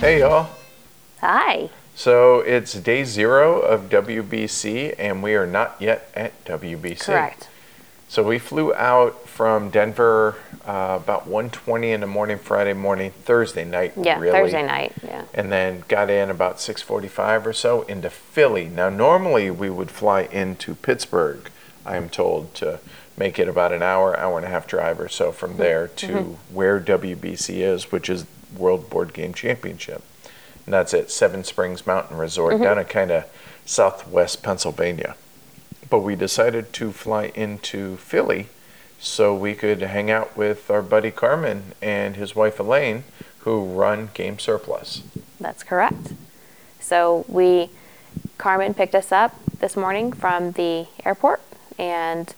Hey, y'all. Hi. So it's day zero of WBC, and we are not yet at WBC. Correct. So we flew out from Denver uh, about 1:20 in the morning, Friday morning, Thursday night. Yeah, really, Thursday night. Yeah. And then got in about 6:45 or so into Philly. Now, normally we would fly into Pittsburgh. I am told to make it about an hour, hour and a half drive or so from mm-hmm. there to mm-hmm. where WBC is, which is World Board Game Championship. And that's at Seven Springs Mountain Resort mm-hmm. down in kind of southwest Pennsylvania. But we decided to fly into Philly so we could hang out with our buddy Carmen and his wife Elaine, who run Game Surplus. That's correct. So we, Carmen picked us up this morning from the airport, and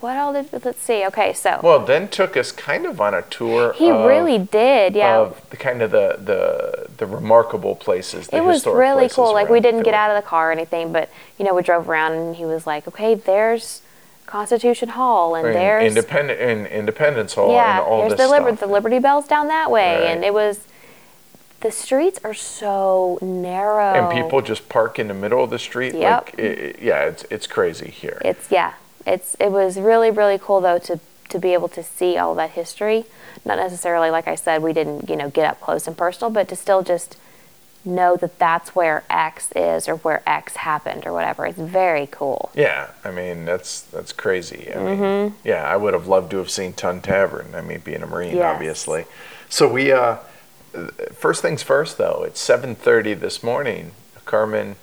what all did let's see? Okay, so Well, then took us kind of on a tour. he of, really did. Yeah, Of the kind of the the the remarkable places. The it was really cool. Like we didn't get out of the car or anything, but you know we drove around, and he was like, "Okay, there's Constitution Hall, and And there's Independent and Independence Hall yeah, and all here's this the, Liber- the Liberty Bells down that way, Right. and it was." The streets are so narrow. and people just park in the middle of the street. Yep. Like, it- yeah, it's it's crazy here. It's yeah, it's it was really really cool though to to be able to see all that history. Not necessarily like I said, we didn't you know get up close and personal, but to still just know that that's where X is or where X happened or whatever. It's very cool. Yeah, I mean that's that's crazy. I mean, Mm-hmm. yeah, I would have loved to have seen Tun Tavern. I mean, being a Marine, Yes. obviously. So we, uh, first things first, though. It's seven thirty this morning. Carmen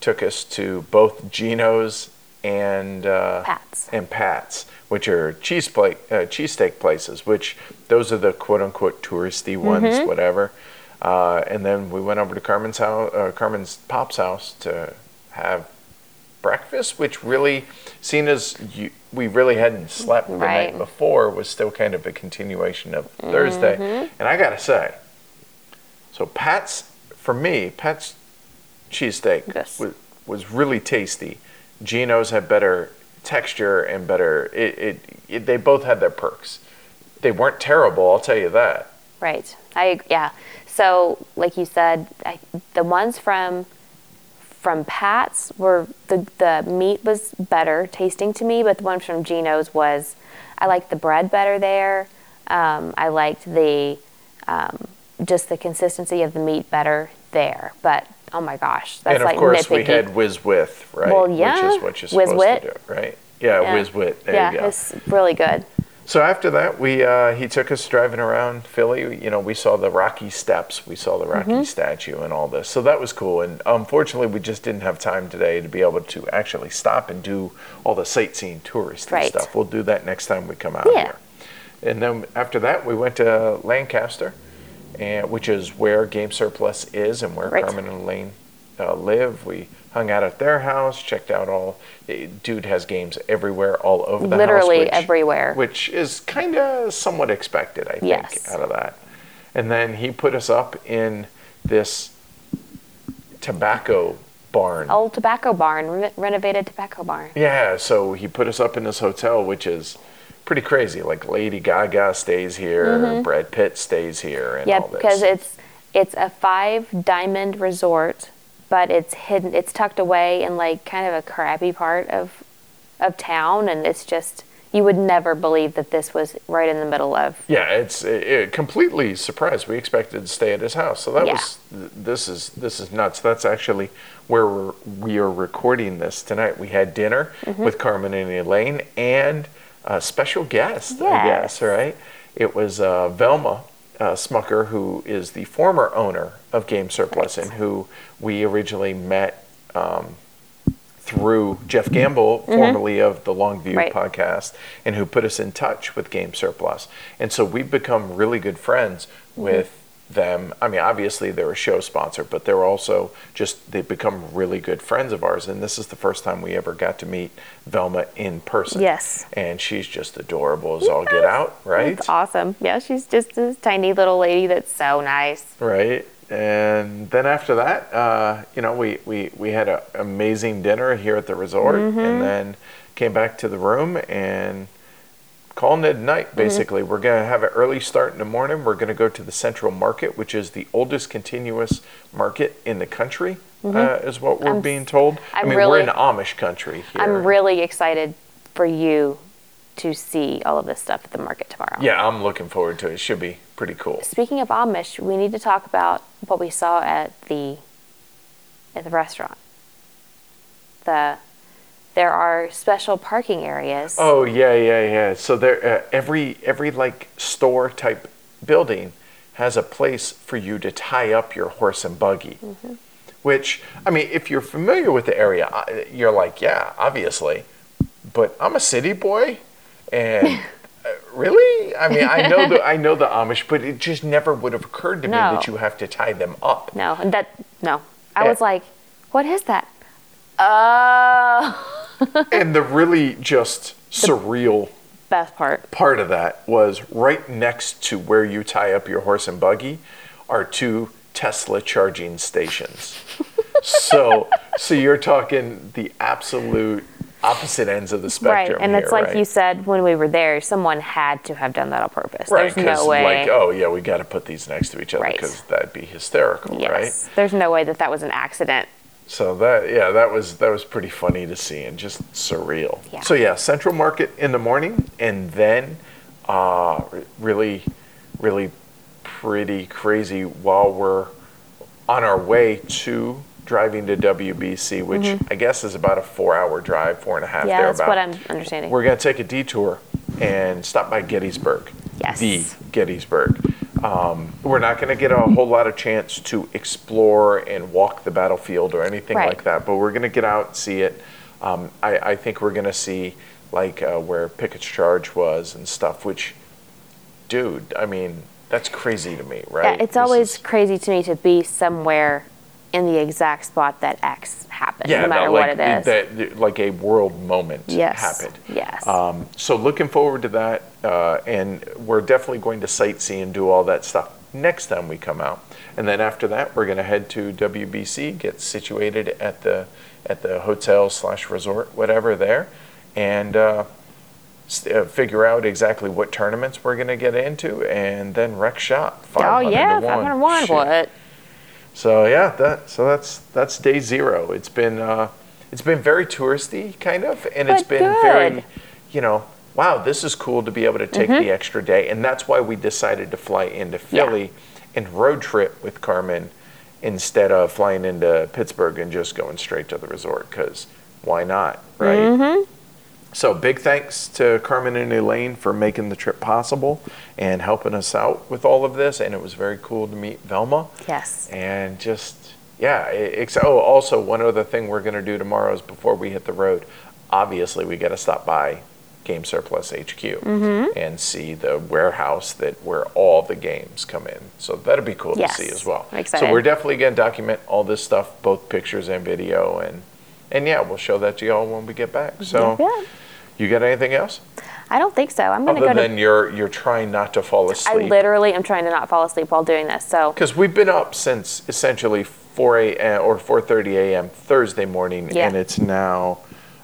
took us to both Geno's and uh, Pat's. and Pat's, which are cheese plate uh, cheesesteak places. Which those are the quote unquote touristy ones, Mm-hmm. whatever. Uh, and then we went over to Carmen's house, uh, Carmen's pop's house to have breakfast, which really, seen as you, we really hadn't slept the Right. night before, was still kind of a continuation of Thursday. Mm-hmm. And I gotta say, so Pat's for me, Pat's cheesesteak Yes. was, was really tasty. Geno's had better texture and better. It, it, it they both had their perks. They weren't terrible, I'll tell you that. Right. I yeah. So like you said, I, the ones from from Pat's were the the meat was better tasting to me, but the one from Geno's was I liked the bread better there. Um, I liked the um, just the consistency of the meat better there. But oh my gosh, that's and of like course nitpicky. we had whiz with, right? Well, yeah, Which is what you're Whiz supposed Wit. to do, right? Yeah, Yeah. whiz wit. There yeah, you go. it's really good. So after that, we uh, he took us driving around Philly. You know, we saw the Rocky Steps, we saw the Rocky Mm-hmm. statue, and all this. So that was cool. And unfortunately, we just didn't have time today to be able to actually stop and do all the sightseeing touristy Right. stuff. We'll do that next time we come out Yeah. here. And then after that, we went to Lancaster, and which is where Game Surplus is and where Right. Carmen and Elaine uh, live. We hung out at their house, checked out all. eh, Dude has games everywhere, all over the house. Literally which- everywhere. Which is kind of somewhat expected, I think, Yes. out of that. And then he put us up in this tobacco barn. Old tobacco barn, re- renovated tobacco barn. Yeah, so he put us up in this hotel, which is pretty crazy. Like Lady Gaga stays here, Brad Pitt stays here, and Mm-hmm. Yeah, all this. because it's it's a five diamond resort, but it's hidden. It's tucked away in like kind of a crappy part of of town, and it's just you would never believe that this was right in the middle of. Yeah, it's it, it completely surprised. We expected to stay at his house, so that Yeah. was this is this is nuts. That's actually where we're, we are recording this tonight. We had dinner Mm-hmm. with Carmen and Elaine and a special guest. I guess right. It was uh, Velma uh, Smucker, who is the former owner of Game Surplus Right. and who we originally met. Um, through Jeff Gamble, formerly of the Longview Mm-hmm. Right. podcast, and who put us in touch with Game Surplus. And so we've become really good friends Mm-hmm. with them. I mean, obviously they're a show sponsor, but they're also just they've become really good friends of ours. And this is the first time we ever got to meet Velma in person. Yes. And she's just adorable as all get out, right? It's awesome. Yeah, she's just this tiny little lady that's so nice. Right? and then after that, uh, you know, we, we, we had an amazing dinner here at the resort Mm-hmm. and then came back to the room and calling Ned a night, Mm-hmm. basically. We're going to have an early start in the morning. We're going to go to the Central Market, which is the oldest continuous market in the country, uh, is what we're Mm-hmm. I'm- being told. I I'm mean, we're in Amish country here. I'm really excited for you to see all of this stuff at the market tomorrow. yeah, I'm looking forward to it. It should be pretty cool. Speaking of Amish, we need to talk about what we saw at the at the restaurant. The there are special parking areas. Oh yeah, yeah, yeah. So there, uh, every every like store type building has a place for you to tie up your horse and buggy. Which I mean, if you're familiar with the area, you're like, yeah, obviously. But I'm a city boy, and uh, really, I mean, I know the I know the Amish, but it just never would have occurred to me that you have to tie them up. No, that no. I Yeah. was like, what is that? Oh, and the really just surreal best part. part of that was right next to where you tie up your horse and buggy are two Tesla charging stations. so so you're talking the absolute opposite ends of the spectrum. Right, and it's like right? you said when we were there, someone had to have done that on purpose. Right, There's no way. like, oh yeah, we got to put these next to each other Right. because that'd be hysterical, yes, right? there's no way that that was an accident. So that yeah, that was that was pretty funny to see and just surreal. Yeah. So yeah, Central Market in the morning, and then uh, really, really pretty crazy while we're on our way to driving to WBC, which I guess is about a four-hour drive, four and a half. Mm-hmm. Yeah, that's thereabout. what I'm understanding. We're gonna take a detour and stop by Gettysburg. Yes. The Gettysburg. Um, we're not gonna get a whole lot of chance to explore and walk the battlefield or anything Right. like that, but we're gonna get out and see it. Um, I, I think we're gonna see like uh, where Pickett's Charge was and stuff. Which, dude, I mean, that's crazy to me, right? Yeah, it's This always is- crazy to me to be somewhere in the exact spot that X happened, yeah, no matter that, what like, it is. that- like a world moment yes. happened. Yes. Um, so looking forward to that, uh, and we're definitely going to sightsee and do all that stuff next time we come out. And then after that, we're going to head to WBC, get situated at the at the hotel slash resort, whatever there, and uh, uh, figure out exactly what tournaments we're going to get into, and then wreck shop. oh yeah, to 501. Shit. What? So yeah, that so that's that's day zero. It's been uh, it's been very touristy kind of, and it's been very, you know, wow, this is cool to be able to take Mm-hmm. the extra day, and that's why we decided to fly into Philly and road trip with Carmen instead of flying into Pittsburgh and just going straight to the resort because why not, right? Mm-hmm. So big thanks to Carmen and Elaine for making the trip possible and helping us out with all of this, and it was very cool to meet Velma Yes. and just yeah it, oh also one other thing we're going to do tomorrow is before we hit the road obviously we got to stop by game surplus hq Mm-hmm. and see the warehouse that where all the games come in so that'd be cool Yes, to see as well excited. so we're definitely going to document all this stuff both pictures and video and and yeah we'll show that to y'all when we get back so Yeah. You got anything else I don't think so. I'm gonna other go than you're you're trying not to fall asleep. I literally am trying to not fall asleep while doing this. So Because we've been up since essentially 4 a.m. or 4:30 a.m. Thursday morning, Yeah. and it's now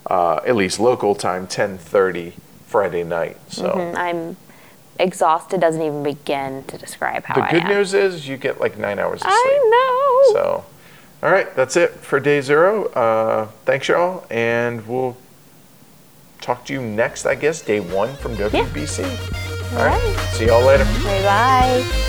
uh, at least local time 10:30 Friday night. So mm, I'm exhausted. Doesn't even begin to describe how the good news is you get like nine hours of sleep. I know. So, all right, that's it for day zero. Uh, thanks, y'all, and we'll talk to you next. I guess day one from WBC. All right. See y'all later. Bye bye.